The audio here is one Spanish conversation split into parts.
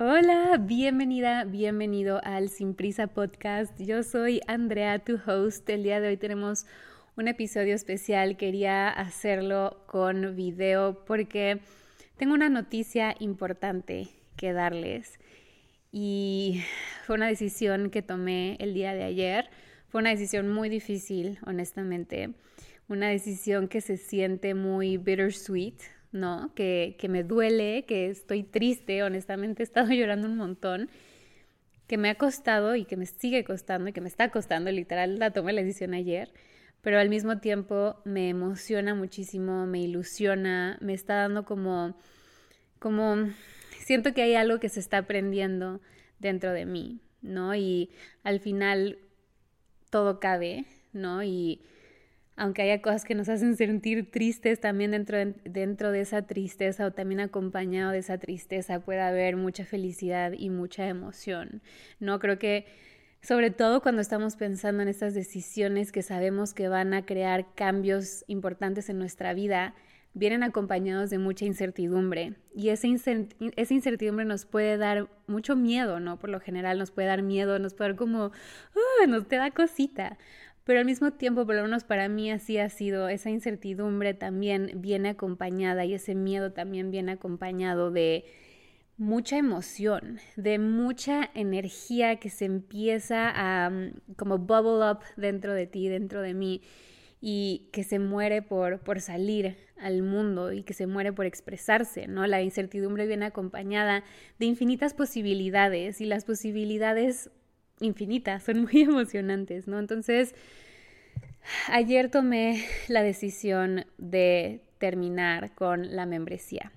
Hola, bienvenida, bienvenido al Sin Prisa Podcast. Yo soy Andrea, tu host. El día de hoy tenemos un episodio especial. Quería hacerlo con video porque tengo una noticia importante que darles. Y fue una decisión que tomé el día de ayer. Fue una decisión muy difícil, honestamente. Una decisión que se siente muy bittersweet, ¿no? Que, que me duele, que estoy triste, honestamente he estado llorando un montón, que me ha costado y que me sigue costando y que me está costando, literal la tomé la decisión ayer, pero al mismo tiempo me emociona muchísimo, me ilusiona, me está dando como, como, siento que hay algo que se está aprendiendo dentro de mí, ¿no? Y al final todo cabe, ¿no? Y aunque haya cosas que nos hacen sentir tristes, también dentro de, dentro de esa tristeza o también acompañado de esa tristeza puede haber mucha felicidad y mucha emoción. No creo que sobre todo cuando estamos pensando en estas decisiones que sabemos que van a crear cambios importantes en nuestra vida, vienen acompañados de mucha incertidumbre y esa, incertidumbre nos puede dar mucho miedo, ¿no? Por lo general nos puede dar miedo, nos puede dar como, uh, nos te da cosita. Pero al mismo tiempo, por lo menos para mí así ha sido, esa incertidumbre también viene acompañada y ese miedo también viene acompañado de mucha emoción, de mucha energía que se empieza a mm, como bubble up dentro de ti, dentro de mí y que se muere por, por salir al mundo y que se muere por expresarse, ¿no? La incertidumbre viene acompañada de infinitas posibilidades y las posibilidades infinitas, son muy emocionantes, ¿no? Entonces, ayer tomé la decisión de terminar con la membresía.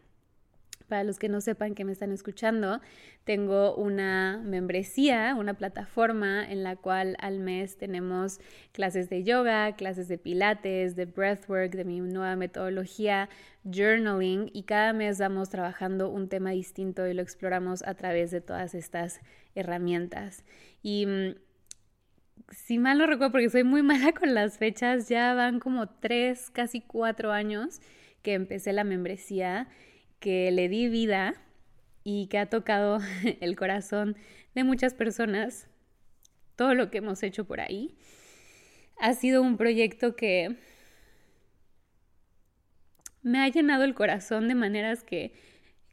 Para los que no sepan que me están escuchando, tengo una membresía, una plataforma en la cual al mes tenemos clases de yoga, clases de pilates, de breathwork, de mi nueva metodología, journaling y cada mes vamos trabajando un tema distinto y lo exploramos a través de todas estas herramientas. Y mm, si mal no recuerdo, porque soy muy mala con las fechas, ya van como tres, casi cuatro años que empecé la membresía que le di vida y que ha tocado el corazón de muchas personas, todo lo que hemos hecho por ahí. Ha sido un proyecto que me ha llenado el corazón de maneras que,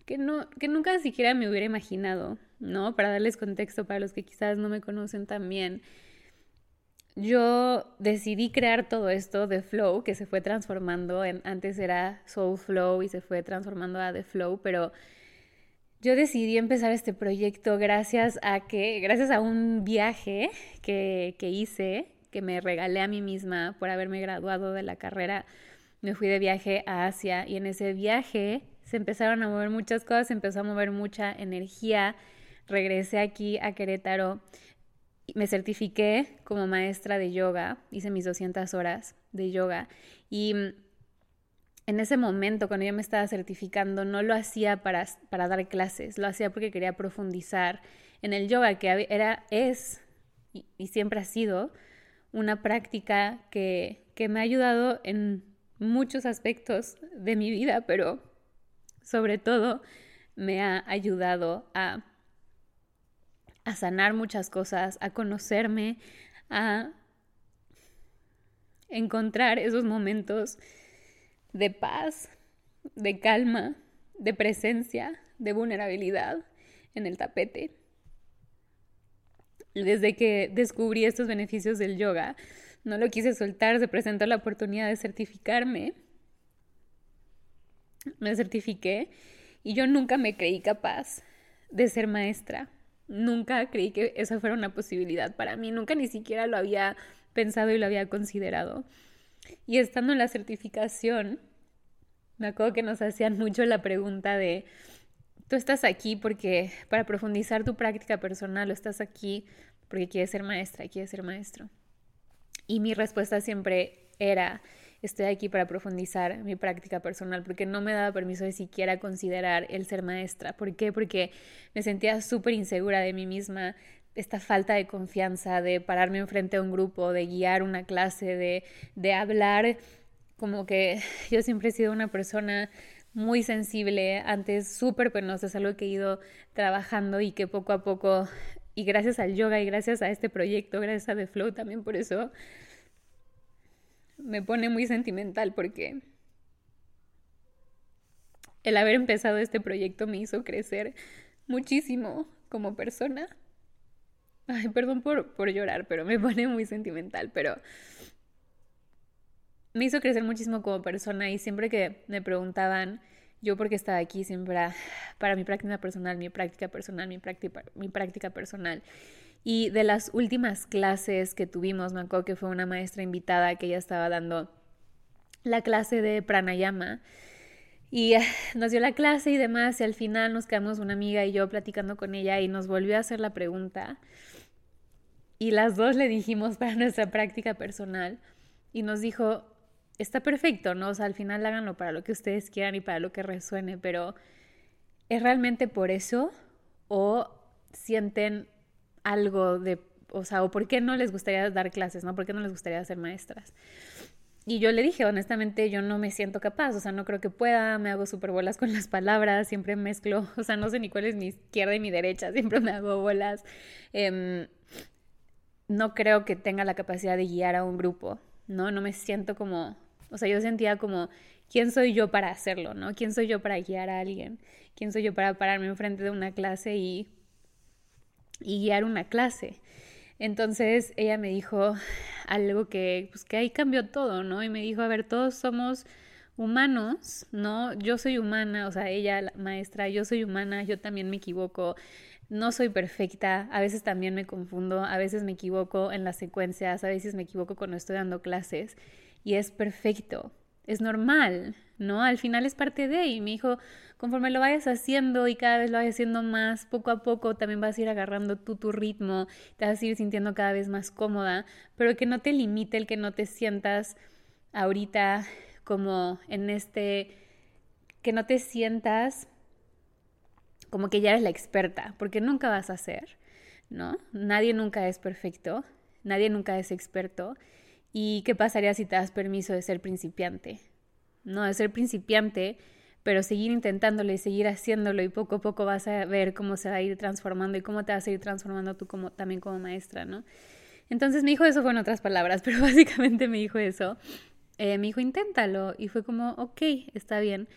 que, no, que nunca siquiera me hubiera imaginado, ¿no? Para darles contexto para los que quizás no me conocen tan bien yo decidí crear todo esto de Flow, que se fue transformando, antes era Soul Flow y se fue transformando a The Flow, pero yo decidí empezar este proyecto gracias a que, gracias a un viaje que, que hice, que me regalé a mí misma por haberme graduado de la carrera, me fui de viaje a Asia y en ese viaje se empezaron a mover muchas cosas, se empezó a mover mucha energía, regresé aquí a Querétaro me certifiqué como maestra de yoga, hice mis 200 horas de yoga y mm, en ese momento cuando yo me estaba certificando no lo hacía para, para dar clases, lo hacía porque quería profundizar en el yoga, que era, es y, siempre ha sido una práctica que, que me ha ayudado en muchos aspectos de mi vida, pero sobre todo me ha ayudado a a sanar muchas cosas, a conocerme, a encontrar esos momentos de paz, de calma, de presencia, de vulnerabilidad en el tapete. Desde que descubrí estos beneficios del yoga, no lo quise soltar, se presentó la oportunidad de certificarme. Me certifiqué y yo nunca me creí capaz de ser maestra. Nunca creí que esa fuera una posibilidad para mí, nunca ni siquiera lo había pensado y lo había considerado. Y estando en la certificación, me acuerdo que nos hacían mucho la pregunta de, tú estás aquí porque para profundizar tu práctica personal o estás aquí porque quieres ser maestra, quieres ser maestro. Y mi respuesta siempre era, estoy aquí para profundizar mi práctica personal, porque no me daba permiso de siquiera considerar el ser maestra. ¿Por qué? Porque me sentía súper insegura de mí misma, esta falta de confianza, de pararme enfrente a un grupo, de guiar una clase, de, de hablar, como que yo siempre he sido una persona muy sensible, antes súper penosa, es algo que he ido trabajando y que poco a poco, y gracias al yoga y gracias a este proyecto, gracias a The Flow también por eso, me pone muy sentimental porque el haber empezado este proyecto me hizo crecer muchísimo como persona. Ay, perdón por, por llorar, pero me pone muy sentimental, pero me hizo crecer muchísimo como persona y siempre que me preguntaban yo porque estaba aquí siempre para, mi práctica personal, mi práctica personal, mi práctica, mi práctica personal. Y de las últimas clases que tuvimos, me acuerdo que fue una maestra invitada que ella estaba dando la clase de pranayama. Y nos dio la clase y demás, y al final nos quedamos una amiga y yo platicando con ella y nos volvió a hacer la pregunta. Y las dos le dijimos para nuestra práctica personal y nos dijo, está perfecto, ¿no? O sea, al final háganlo para lo que ustedes quieran y para lo que resuene, pero ¿es realmente por eso o sienten algo de, o sea, o por qué no les gustaría dar clases, ¿no? ¿Por qué no les gustaría ser maestras? Y yo le dije, honestamente, yo no me siento capaz, o sea, no creo que pueda, me hago súper bolas con las palabras, siempre mezclo, o sea, no sé ni cuál es mi izquierda y mi derecha, siempre me hago bolas. Em, no creo que tenga la capacidad de guiar a un grupo, ¿no? No me siento como o sea, yo sentía como, ¿quién soy yo para hacerlo, no? ¿Quién soy yo para guiar a alguien? ¿Quién soy yo para pararme enfrente de una clase y, y guiar una clase? Entonces ella me dijo algo que, pues que ahí cambió todo, ¿no? Y me dijo, a ver, todos somos humanos, ¿no? Yo soy humana, o sea, ella, la maestra, yo soy humana, yo también me equivoco, no soy perfecta, a veces también me confundo, a veces me equivoco en las secuencias, a veces me equivoco cuando estoy dando clases y es perfecto, es normal, ¿no? Al final es parte de, y me dijo, conforme lo vayas haciendo y cada vez lo vayas haciendo más, poco a poco también vas a ir agarrando tú tu ritmo, te vas a ir sintiendo cada vez más cómoda, pero que no te limite el que no te sientas ahorita como en este, que no te sientas como que ya eres la experta, porque nunca vas a ser, ¿no? Nadie nunca es perfecto, nadie nunca es experto ¿Y qué pasaría si te das permiso de ser principiante? No, de ser principiante, pero seguir intentándolo y seguir haciéndolo y poco a poco vas a ver cómo se va a ir transformando y cómo te vas a ir transformando tú como, también como maestra, ¿no? Entonces me dijo eso en otras palabras, pero básicamente me dijo eso. Eh, me dijo, inténtalo. Y fue como, ok, está bien.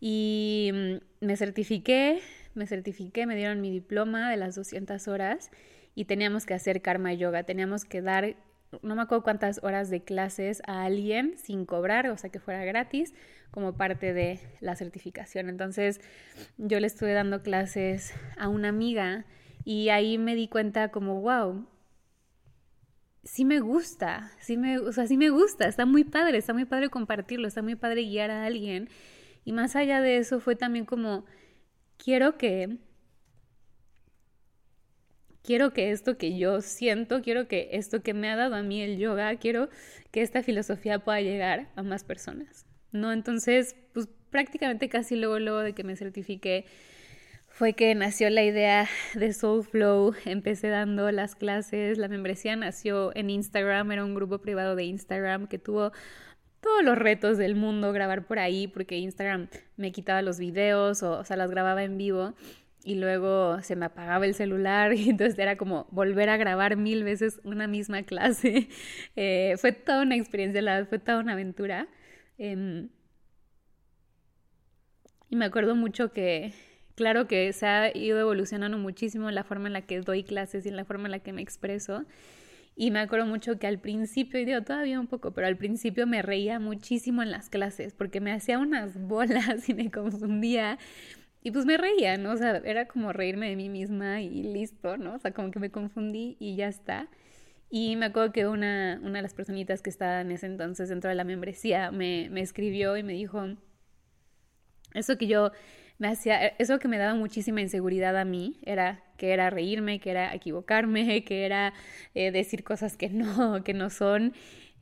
Y mm, me certifiqué, me certifiqué, me dieron mi diploma de las 200 horas y teníamos que hacer karma yoga, teníamos que dar no me acuerdo cuántas horas de clases a alguien sin cobrar, o sea que fuera gratis, como parte de la certificación. Entonces yo le estuve dando clases a una amiga y ahí me di cuenta como, wow, sí me gusta, sí me, o sea, sí me gusta, está muy padre, está muy padre compartirlo, está muy padre guiar a alguien. Y más allá de eso fue también como, quiero que quiero que esto que yo siento, quiero que esto que me ha dado a mí el yoga, quiero que esta filosofía pueda llegar a más personas, ¿no? Entonces, pues prácticamente casi luego, luego de que me certifiqué, fue que nació la idea de Soul Flow, empecé dando las clases, la membresía nació en Instagram, era un grupo privado de Instagram que tuvo todos los retos del mundo grabar por ahí, porque Instagram me quitaba los videos o, o sea, las grababa en vivo y luego se me apagaba el celular y entonces era como volver a grabar mil veces una misma clase. Eh, fue toda una experiencia, la fue toda una aventura. Em, y me acuerdo mucho que, claro que se ha ido evolucionando muchísimo la forma en la que doy clases y en la forma en la que me expreso. Y me acuerdo mucho que al principio, y digo todavía un poco, pero al principio me reía muchísimo en las clases porque me hacía unas bolas y me confundía y pues me reía, ¿no? O sea, era como reírme de mí misma y listo, ¿no? O sea, como que me confundí y ya está. Y me acuerdo que una, una de las personitas que estaba en ese entonces dentro de la membresía me, me escribió y me dijo, eso que yo me hacía, eso que me daba muchísima inseguridad a mí, era que era reírme, que era equivocarme, que era eh, decir cosas que no, que no son.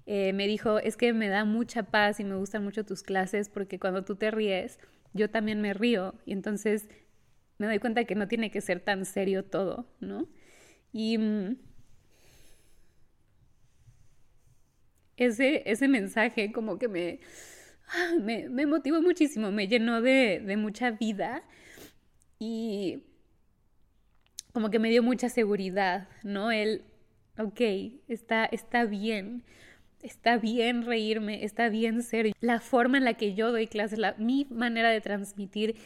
Eh, me dijo, es que me da mucha paz y me gustan mucho tus clases porque cuando tú te ríes, yo también me río y entonces me doy cuenta que no tiene que ser tan serio todo, ¿no? Y mm, ese, ese mensaje como que me, me, me motivó muchísimo, me llenó de, de mucha vida y como que me dio mucha seguridad, ¿no? El, ok, está, está bien, está bien reírme, está bien ser. La forma en la que yo doy clases, la, mi manera de transmitir,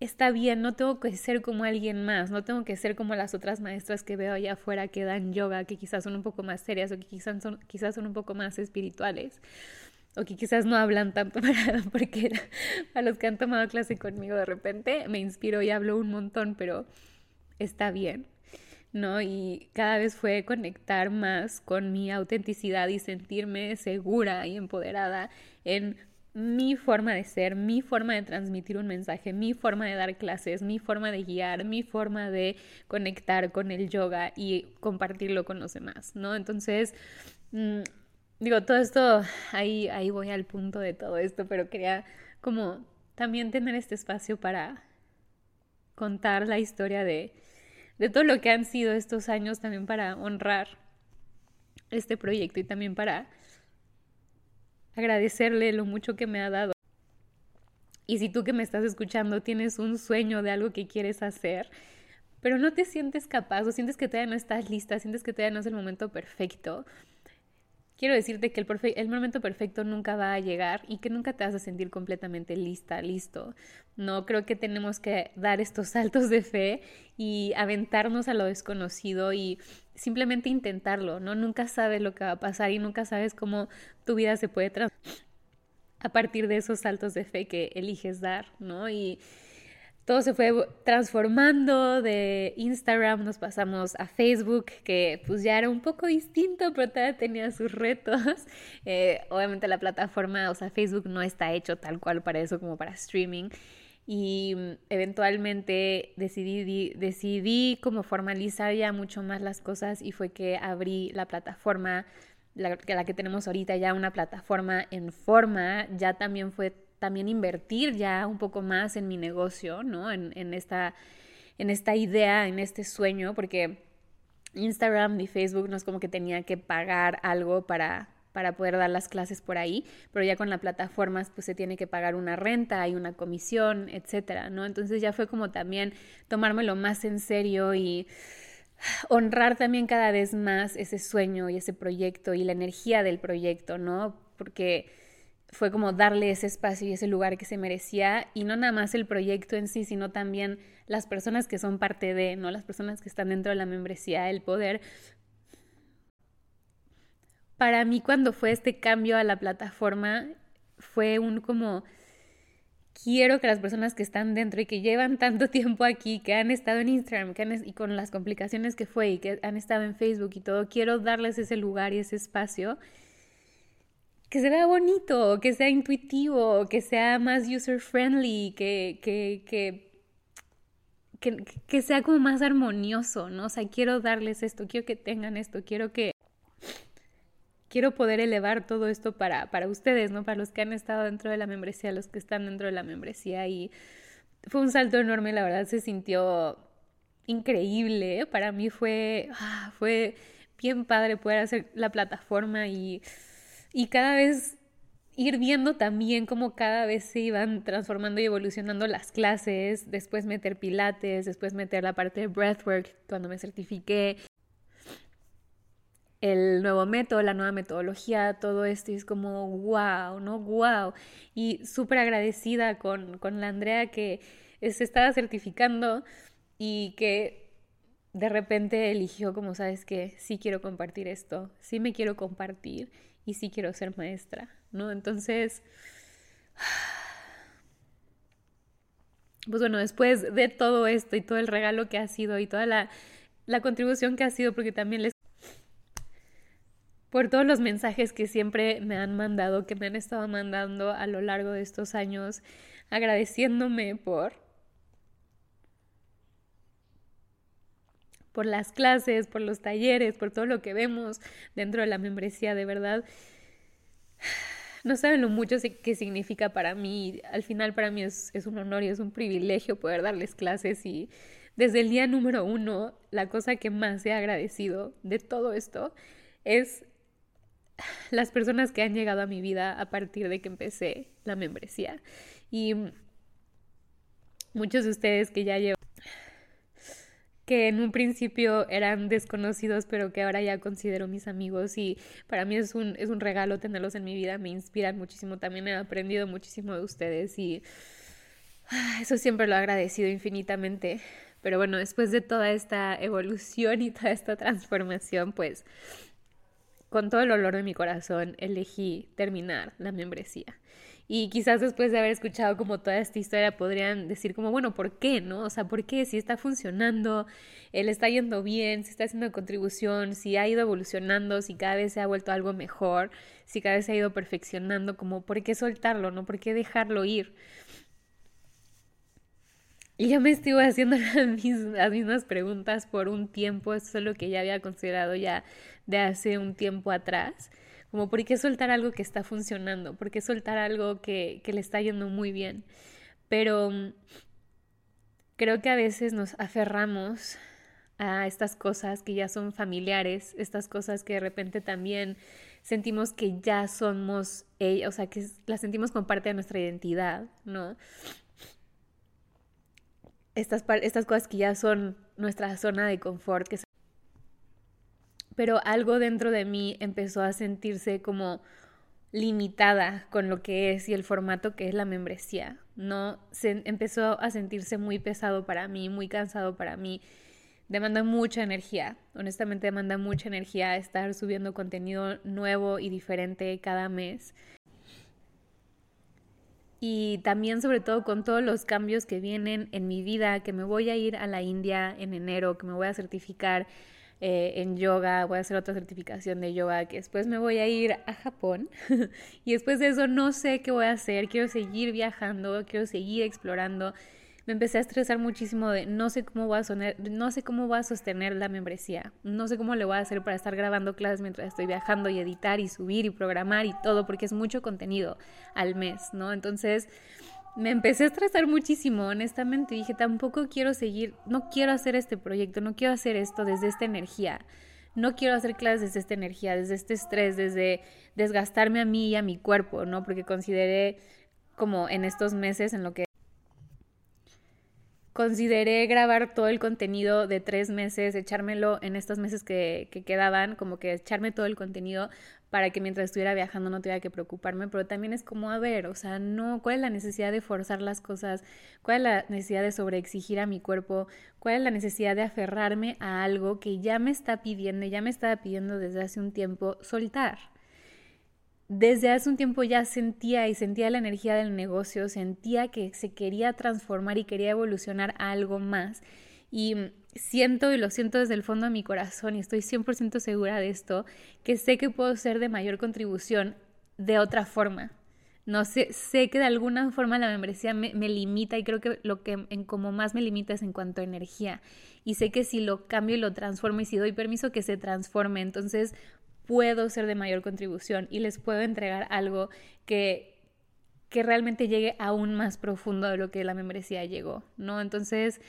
está bien, no tengo que ser como alguien más, no tengo que ser como las otras maestras que veo allá afuera que dan yoga, que quizás son un poco más serias o que quizás son, quizás son un poco más espirituales o que quizás no hablan tanto para, porque a los que han tomado clase conmigo de repente me inspiro y hablo un montón, pero está bien, ¿no? Y cada vez fue conectar más con mi autenticidad y sentirme segura y empoderada en mi forma de ser, mi forma de transmitir un mensaje, mi forma de dar clases, mi forma de guiar, mi forma de conectar con el yoga y compartirlo con los demás, ¿no? Entonces, mm, digo, todo esto, ahí, ahí voy al punto de todo esto, pero quería como también tener este espacio para contar la historia de, de todo lo que han sido estos años también para honrar este proyecto y también para agradecerle lo mucho que me ha dado. Y si tú que me estás escuchando tienes un sueño de algo que quieres hacer, pero no te sientes capaz o sientes que todavía no estás lista, sientes que todavía no es el momento perfecto, quiero decirte que el, momento perfecto nunca va a llegar y que nunca te vas a sentir completamente lista, listo. No creo que tenemos que dar estos saltos de fe y aventarnos a lo desconocido y simplemente intentarlo, ¿no? Nunca sabes lo que va a pasar y nunca sabes cómo tu vida se puede transformar a partir de esos saltos de fe que eliges dar, ¿no? Y todo se fue transformando de Instagram, nos pasamos a Facebook, que pues ya era un poco distinto, pero todavía tenía sus retos. Eh, obviamente la plataforma, o sea, Facebook no está hecho tal cual para eso como para streaming. Y mm, eventualmente decidí, decidí como formalizar ya mucho más las cosas y fue que abrí la plataforma, la, la que tenemos ahorita ya una plataforma en forma, ya también fue también invertir ya un poco más en mi negocio, ¿no? En, esta, en esta idea, en este sueño, porque Instagram y Facebook no es como que tenía que pagar algo para, para poder dar las clases por ahí, pero ya con las plataformas pues se tiene que pagar una renta, hay una comisión, etcétera, ¿no? Entonces ya fue como también tomármelo más en serio y honrar también cada vez más ese sueño y ese proyecto y la energía del proyecto, ¿no? Porque fue como darle ese espacio y ese lugar que se merecía y no nada más el proyecto en sí, sino también las personas que son parte de, ¿no? Las personas que están dentro de la membresía, el poder. Para mí cuando fue este cambio a la plataforma fue un como quiero que las personas que están dentro y que llevan tanto tiempo aquí, que han estado en Instagram que y con las complicaciones que fue y que han estado en Facebook y todo, quiero darles ese lugar y ese espacio que se vea bonito, que sea intuitivo, que sea más user friendly, que, que, que, que, sea como más armonioso, ¿no? O sea, quiero darles esto, quiero que tengan esto, quiero que... Quiero poder elevar todo esto para, para ustedes, ¿no? Para los que han estado dentro de la membresía, los que están dentro de la membresía. Y fue un salto enorme, la verdad se sintió increíble. Para mí fue, ah, fue bien padre poder hacer la plataforma y y cada vez ir viendo también cómo cada vez se iban transformando y evolucionando las clases, después meter pilates, después meter la parte de breathwork cuando me certifiqué, el nuevo método, la nueva metodología, todo esto y es como wow, ¿no? Wow. Y súper agradecida con, con la Andrea que se estaba certificando y que de repente eligió como, sabes que sí quiero compartir esto, sí me quiero compartir y sí quiero ser maestra, ¿no? Entonces, pues bueno, después de todo esto y todo el regalo que ha sido y toda la, la contribución que ha sido, porque también les... por todos los mensajes que siempre me han mandado, que me han estado mandando a lo largo de estos años, agradeciéndome por por las clases, por los talleres, por todo lo que vemos dentro de la membresía, de verdad. No saben lo mucho que significa para mí. Al final para mí es, un honor y es un privilegio poder darles clases y desde el día número uno, la cosa que más he agradecido de todo esto es las personas que han llegado a mi vida a partir de que empecé la membresía. Y muchos de ustedes que ya llevan que en un principio eran desconocidos, pero que ahora ya considero mis amigos y para mí es un, es un regalo tenerlos en mi vida, me inspiran muchísimo, también he aprendido muchísimo de ustedes y eso siempre lo he agradecido infinitamente. Pero bueno, después de toda esta evolución y toda esta transformación, pues con todo el olor de mi corazón elegí terminar la membresía. Y quizás después de haber escuchado como toda esta historia podrían decir como, bueno, ¿por qué? ¿No? O sea, ¿por qué? Si está funcionando, él está yendo bien, si está haciendo contribución, si ha ido evolucionando, si cada vez se ha vuelto algo mejor, si cada vez se ha ido perfeccionando, como, ¿por qué soltarlo? ¿No? ¿Por qué dejarlo ir? Y yo me estuve haciendo las mismas, las mismas preguntas por un tiempo, eso es lo que ya había considerado ya de hace un tiempo atrás. Como, ¿por qué soltar algo que está funcionando? ¿Por qué soltar algo que, que le está yendo muy bien? Pero mm, creo que a veces nos aferramos a estas cosas que ya son familiares, estas cosas que de repente también sentimos que ya somos ella, o sea, que las sentimos como parte de nuestra identidad, ¿no? Estas, estas cosas que ya son nuestra zona de confort, que pero algo dentro de mí empezó a sentirse como limitada con lo que es y el formato que es la membresía. No se empezó a sentirse muy pesado para mí, muy cansado para mí. Demanda mucha energía, honestamente demanda mucha energía estar subiendo contenido nuevo y diferente cada mes. Y también sobre todo con todos los cambios que vienen en mi vida, que me voy a ir a la India en enero, que me voy a certificar eh, en yoga, voy a hacer otra certificación de yoga, que después me voy a ir a Japón y después de eso no sé qué voy a hacer, quiero seguir viajando, quiero seguir explorando. Me empecé a estresar muchísimo de no sé cómo voy a sonar, no sé cómo voy a sostener la membresía, no sé cómo le voy a hacer para estar grabando clases mientras estoy viajando y editar y subir y programar y todo, porque es mucho contenido al mes, ¿no? Entonces, me empecé a estresar muchísimo, honestamente. Dije, tampoco quiero seguir, no quiero hacer este proyecto, no quiero hacer esto desde esta energía. No quiero hacer clases desde esta energía, desde este estrés, desde desgastarme a mí y a mi cuerpo, ¿no? Porque consideré como en estos meses en lo que consideré grabar todo el contenido de tres meses, echármelo en estos meses que, que, quedaban, como que echarme todo el contenido para que mientras estuviera viajando no tuviera que preocuparme, pero también es como, a ver, o sea, no, ¿cuál es la necesidad de forzar las cosas? ¿Cuál es la necesidad de sobreexigir a mi cuerpo? ¿Cuál es la necesidad de aferrarme a algo que ya me está pidiendo, ya me estaba pidiendo desde hace un tiempo soltar? Desde hace un tiempo ya sentía y sentía la energía del negocio, sentía que se quería transformar y quería evolucionar a algo más. Y siento y lo siento desde el fondo de mi corazón y estoy 100% segura de esto, que sé que puedo ser de mayor contribución de otra forma. No sé, sé que de alguna forma la membresía me, limita y creo que lo que en como más me limita es en cuanto a energía. Y sé que si lo cambio y lo transformo y si doy permiso que se transforme, entonces puedo ser de mayor contribución y les puedo entregar algo que, que realmente llegue aún más profundo de lo que la membresía llegó, ¿no? Entonces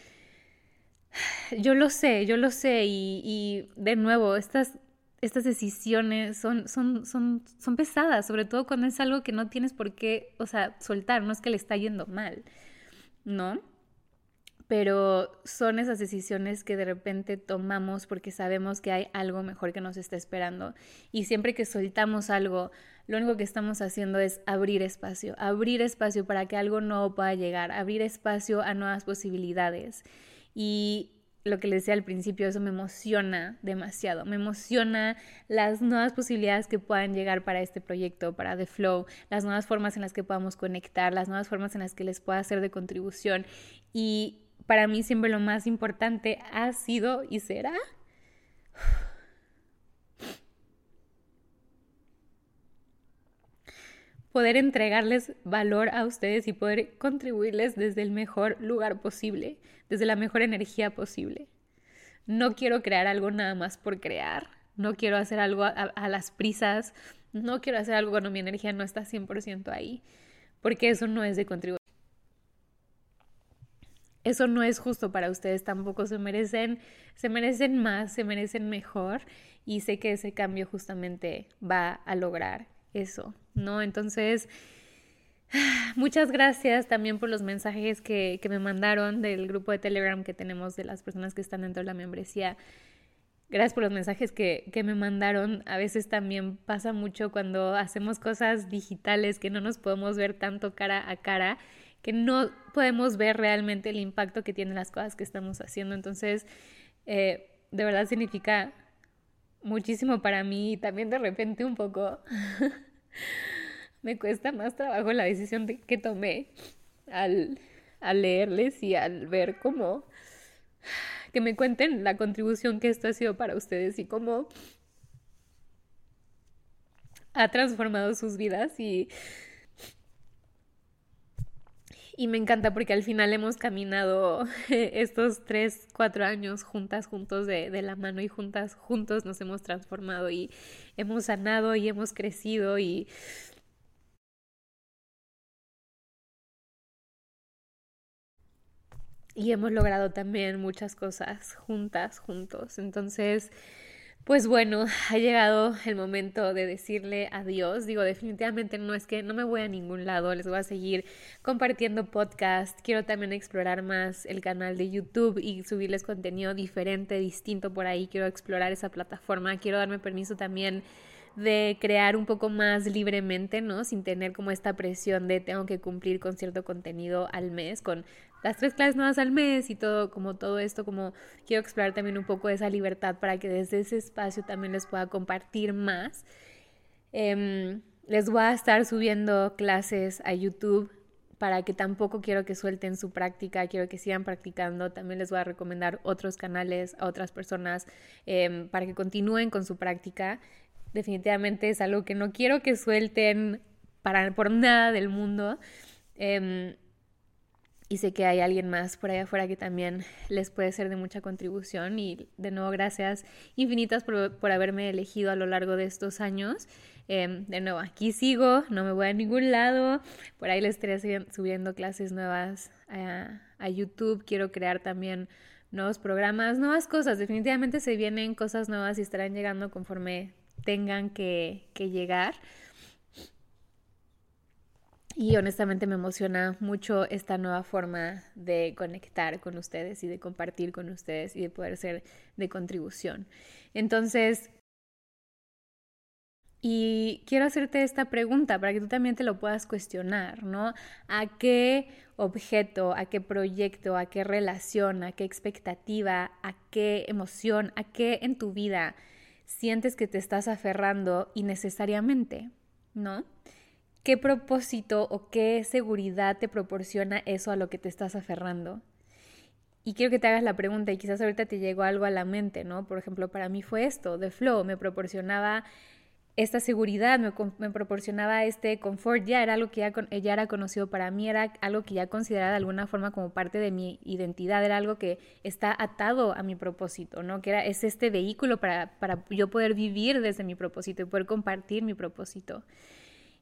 yo lo sé, yo lo sé y, de nuevo, estas, estas decisiones son, son, son, son pesadas, sobre todo cuando es algo que no tienes por qué, o sea, soltar, no es que le está yendo mal, ¿no? Pero son esas decisiones que de repente tomamos porque sabemos que hay algo mejor que nos está esperando. Y siempre que soltamos algo, lo único que estamos haciendo es abrir espacio, abrir espacio para que algo nuevo pueda llegar, abrir espacio a nuevas posibilidades. Y lo que les decía al principio, eso me emociona demasiado. Me emociona las nuevas posibilidades que puedan llegar para este proyecto, para The Flow, las nuevas formas en las que podamos conectar, las nuevas formas en las que les pueda hacer de contribución. Y para mí siempre lo más importante ha sido y será poder entregarles valor a ustedes y poder contribuirles desde el mejor lugar posible, desde la mejor energía posible. No quiero crear algo nada más por crear, no quiero hacer algo a, las prisas, no quiero hacer algo cuando mi energía no está 100% ahí, porque eso no es de contribuir. eso no es justo para ustedes tampoco, se merecen, se merecen más, se merecen mejor y sé que ese cambio justamente va a lograr eso, ¿no? Entonces, muchas gracias también por los mensajes que, que me mandaron del grupo de Telegram que tenemos de las personas que están dentro de la membresía. Gracias por los mensajes que, que, me mandaron. A veces también pasa mucho cuando hacemos cosas digitales que no nos podemos ver tanto cara a cara que no podemos ver realmente el impacto que tienen las cosas que estamos haciendo. Entonces, eh, de verdad significa muchísimo para mí y también de repente un poco me cuesta más trabajo la decisión que tomé al, al leerles y al ver cómo que me cuenten la contribución que esto ha sido para ustedes y cómo ha transformado sus vidas y y me encanta porque al final hemos caminado estos tres, cuatro años juntas, juntos de, de, la mano y juntas, juntos nos hemos transformado y hemos sanado y hemos crecido y... Y hemos logrado también muchas cosas juntas, juntos. Entonces, pues bueno, ha llegado el momento de decirle adiós. Digo, definitivamente no es que no me voy a ningún lado, les voy a seguir compartiendo podcast. Quiero también explorar más el canal de YouTube y subirles contenido diferente, distinto por ahí. Quiero explorar esa plataforma. Quiero darme permiso también de crear un poco más libremente, ¿no? Sin tener como esta presión de tengo que cumplir con cierto contenido al mes, con las tres clases nuevas al mes y todo, como todo esto, como quiero explorar también un poco esa libertad para que desde ese espacio también les pueda compartir más. Em, les voy a estar subiendo clases a YouTube para que tampoco quiero que suelten su práctica, quiero que sigan practicando. También les voy a recomendar otros canales a otras personas em, para que continúen con su práctica. Definitivamente es algo que no quiero que suelten para, por nada del mundo. Em, y sé que hay alguien más por allá afuera que también les puede ser de mucha contribución y de nuevo gracias infinitas por, por haberme elegido a lo largo de estos años. Em, de nuevo, aquí sigo, no me voy a ningún lado, por ahí les estaré subiendo clases nuevas a, a YouTube, quiero crear también nuevos programas, nuevas cosas, definitivamente se vienen cosas nuevas y estarán llegando conforme tengan que, que llegar. Y honestamente me emociona mucho esta nueva forma de conectar con ustedes y de compartir con ustedes y de poder ser de contribución. Entonces, y quiero hacerte esta pregunta para que tú también te lo puedas cuestionar, ¿no? ¿A qué objeto, a qué proyecto, a qué relación, a qué expectativa, a qué emoción, a qué en tu vida sientes que te estás aferrando innecesariamente, ¿no? ¿Qué propósito o qué seguridad te proporciona eso a lo que te estás aferrando? Y quiero que te hagas la pregunta y quizás ahorita te llegó algo a la mente, ¿no? Por ejemplo, para mí fue esto, de Flow, me proporcionaba esta seguridad, me, proporcionaba este confort, ya era algo que ya, ya, era conocido para mí, era algo que ya consideraba de alguna forma como parte de mi identidad, era algo que está atado a mi propósito, ¿no? Que era, es este vehículo para, para yo poder vivir desde mi propósito y poder compartir mi propósito.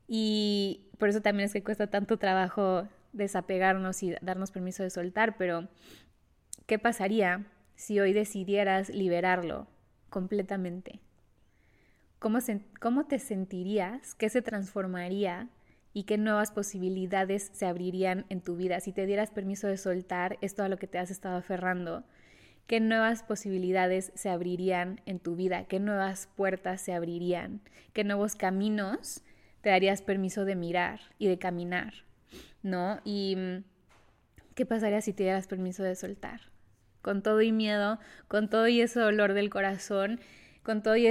Y por eso también es que cuesta tanto trabajo desapegarnos y darnos permiso de soltar, pero ¿qué pasaría si hoy decidieras liberarlo completamente? ¿Cómo, ¿Cómo te sentirías? ¿Qué se transformaría? ¿Y qué nuevas posibilidades se abrirían en tu vida si te dieras permiso de soltar esto a lo que te has estado aferrando? ¿Qué nuevas posibilidades se abrirían en tu vida? ¿Qué nuevas puertas se abrirían? ¿Qué nuevos caminos te darías permiso de mirar y de caminar, ¿no? Y mm, ¿qué pasaría si te dieras permiso de soltar? Con todo y miedo, con todo y ese dolor del corazón, con todo, y,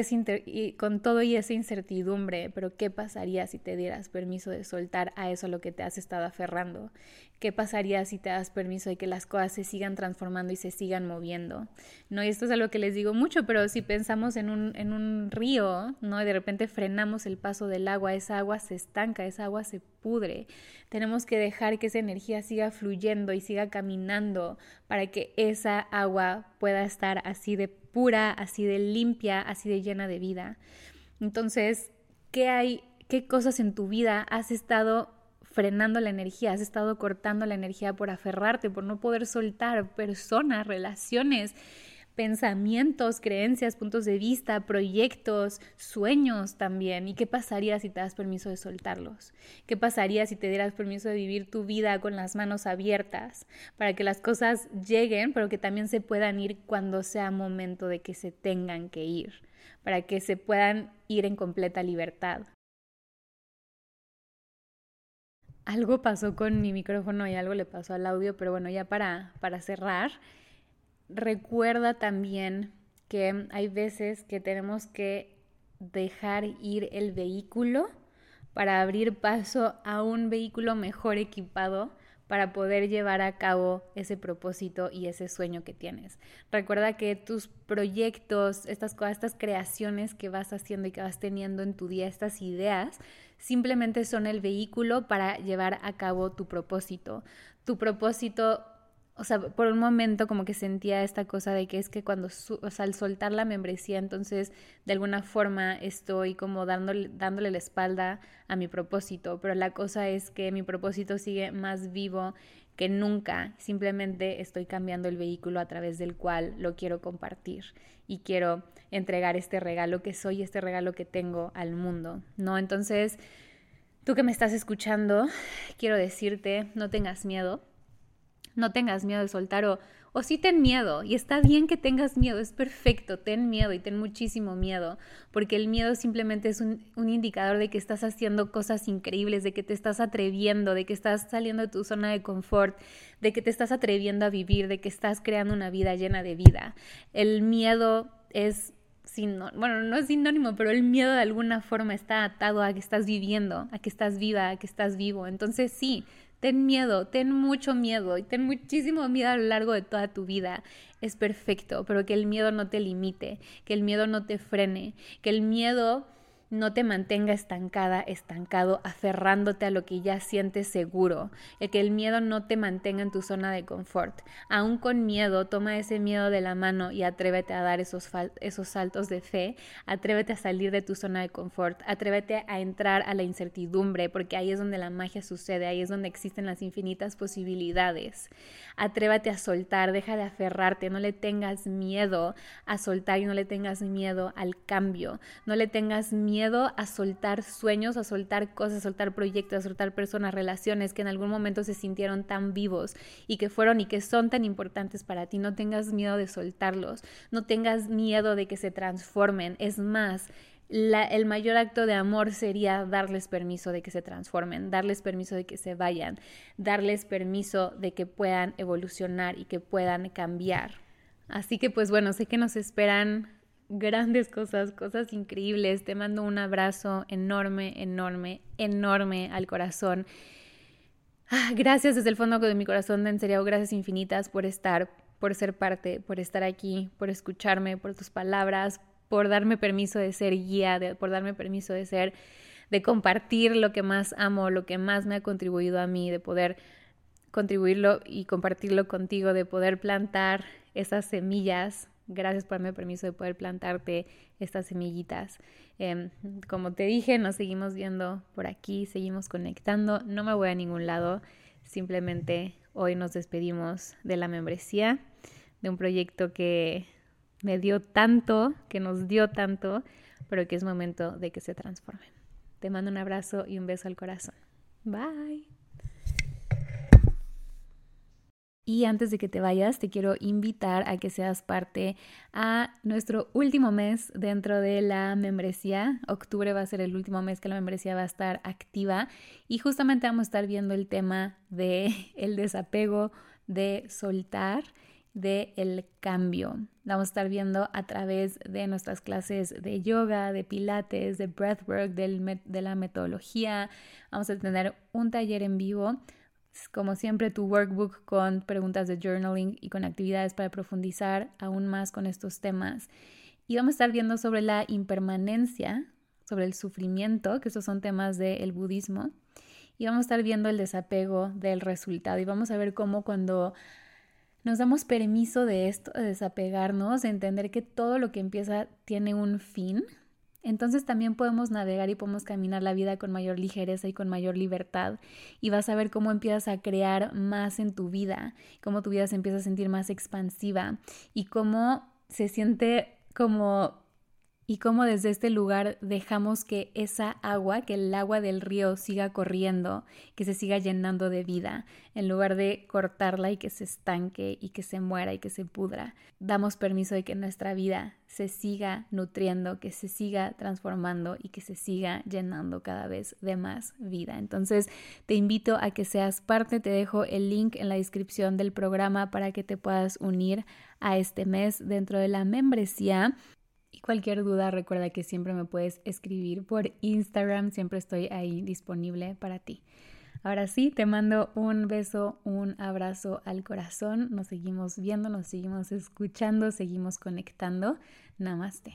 y con todo y esa incertidumbre, pero ¿qué pasaría si te dieras permiso de soltar a eso a lo que te has estado aferrando? ¿Qué pasaría si te das permiso de que las cosas se sigan transformando y se sigan moviendo? ¿No? Y esto es algo que les digo mucho, pero si pensamos en un, en un río, ¿no? Y de repente frenamos el paso del agua, esa agua se estanca, esa agua se pudre. Tenemos que dejar que esa energía siga fluyendo y siga caminando para que esa agua pueda estar así de pura, así de limpia, así de llena de vida. Entonces, ¿qué hay, qué cosas en tu vida has estado frenando la energía, has estado cortando la energía por aferrarte, por no poder soltar personas, relaciones, pensamientos, creencias, puntos de vista, proyectos, sueños también. ¿Y qué pasaría si te das permiso de soltarlos? ¿Qué pasaría si te dieras permiso de vivir tu vida con las manos abiertas para que las cosas lleguen, pero que también se puedan ir cuando sea momento de que se tengan que ir, para que se puedan ir en completa libertad? Algo pasó con mi micrófono y algo le pasó al audio, pero bueno, ya para, para cerrar, recuerda también que hay veces que tenemos que dejar ir el vehículo para abrir paso a un vehículo mejor equipado para poder llevar a cabo ese propósito y ese sueño que tienes. Recuerda que tus proyectos, estas cosas, estas creaciones que vas haciendo y que vas teniendo en tu día, estas ideas, simplemente son el vehículo para llevar a cabo tu propósito. Tu propósito o sea, por un momento como que sentía esta cosa de que es que cuando, o sea, al soltar la membresía, entonces de alguna forma estoy como dándole, dándole la espalda a mi propósito, pero la cosa es que mi propósito sigue más vivo que nunca, simplemente estoy cambiando el vehículo a través del cual lo quiero compartir y quiero entregar este regalo que soy, este regalo que tengo al mundo, ¿no? Entonces, tú que me estás escuchando, quiero decirte, no tengas miedo no tengas miedo de soltar o, o sí ten miedo y está bien que tengas miedo, es perfecto, ten miedo y ten muchísimo miedo, porque el miedo simplemente es un, un, indicador de que estás haciendo cosas increíbles, de que te estás atreviendo, de que estás saliendo de tu zona de confort, de que te estás atreviendo a vivir, de que estás creando una vida llena de vida. El miedo es bueno, no es sinónimo, pero el miedo de alguna forma está atado a que estás viviendo, a que estás viva, a que estás vivo. Entonces sí, Ten miedo, ten mucho miedo y ten muchísimo miedo a lo largo de toda tu vida. Es perfecto, pero que el miedo no te limite, que el miedo no te frene, que el miedo no te mantenga estancada, estancado, aferrándote a lo que ya sientes seguro, el que el miedo no te mantenga en tu zona de confort. Aún con miedo, toma ese miedo de la mano y atrévete a dar esos, esos saltos de fe, atrévete a salir de tu zona de confort, atrévete a entrar a la incertidumbre, porque ahí es donde la magia sucede, ahí es donde existen las infinitas posibilidades. Atrévete a soltar, deja de aferrarte, no le tengas miedo a soltar y no le tengas miedo al cambio, no le tengas miedo miedo a soltar sueños, a soltar cosas, a soltar proyectos, a soltar personas, relaciones que en algún momento se sintieron tan vivos y que fueron y que son tan importantes para ti. No tengas miedo de soltarlos, no tengas miedo de que se transformen. Es más, el mayor acto de amor sería darles permiso de que se transformen, darles permiso de que se vayan, darles permiso de que puedan evolucionar y que puedan cambiar. Así que pues bueno, sé que nos esperan grandes cosas, cosas increíbles. Te mando un abrazo enorme, enorme, enorme al corazón. Ah, gracias desde el fondo de mi corazón, en serio, gracias infinitas por estar, por ser parte, por estar aquí, por escucharme, por tus palabras, por darme permiso de ser guía, por darme permiso de ser, de compartir lo que más amo, lo que más me ha contribuido a mí, de poder contribuirlo y compartirlo contigo, de poder plantar esas semillas Gracias por darme permiso de poder plantarte estas semillitas. Em, como te dije, nos seguimos viendo por aquí, seguimos conectando. No me voy a ningún lado. Simplemente hoy nos despedimos de la membresía, de un proyecto que me dio tanto, que nos dio tanto, pero que es momento de que se transformen. Te mando un abrazo y un beso al corazón. Bye. Y antes de que te vayas, te quiero invitar a que seas parte a nuestro último mes dentro de la membresía. Octubre va a ser el último mes que la membresía va a estar activa y justamente vamos a estar viendo el tema de el desapego, de soltar, de el cambio. Vamos a estar viendo a través de nuestras clases de yoga, de pilates, de breathwork, de la metodología. Vamos a tener un taller en vivo como siempre, tu workbook con preguntas de journaling y con actividades para profundizar aún más con estos temas. Y vamos a estar viendo sobre la impermanencia, sobre el sufrimiento, que esos son temas del budismo. Y vamos a estar viendo el desapego del resultado. Y vamos a ver cómo cuando nos damos permiso de esto, de desapegarnos, de entender que todo lo que empieza tiene un fin, entonces también podemos navegar y podemos caminar la vida con mayor ligereza y con mayor libertad y vas a ver cómo empiezas a crear más en tu vida, cómo tu vida se empieza a sentir más expansiva y cómo se siente como y cómo desde este lugar dejamos que esa agua, que el agua del río siga corriendo, que se siga llenando de vida, en lugar de cortarla y que se estanque y que se muera y que se pudra. Damos permiso de que nuestra vida se siga nutriendo, que se siga transformando y que se siga llenando cada vez de más vida. Entonces te invito a que seas parte, te dejo el link en la descripción del programa para que te puedas unir a este mes dentro de la membresía y cualquier duda, recuerda que siempre me puedes escribir por Instagram, siempre estoy ahí disponible para ti. Ahora sí, te mando un beso, un abrazo al corazón. Nos seguimos viendo, nos seguimos escuchando, seguimos conectando. Namaste.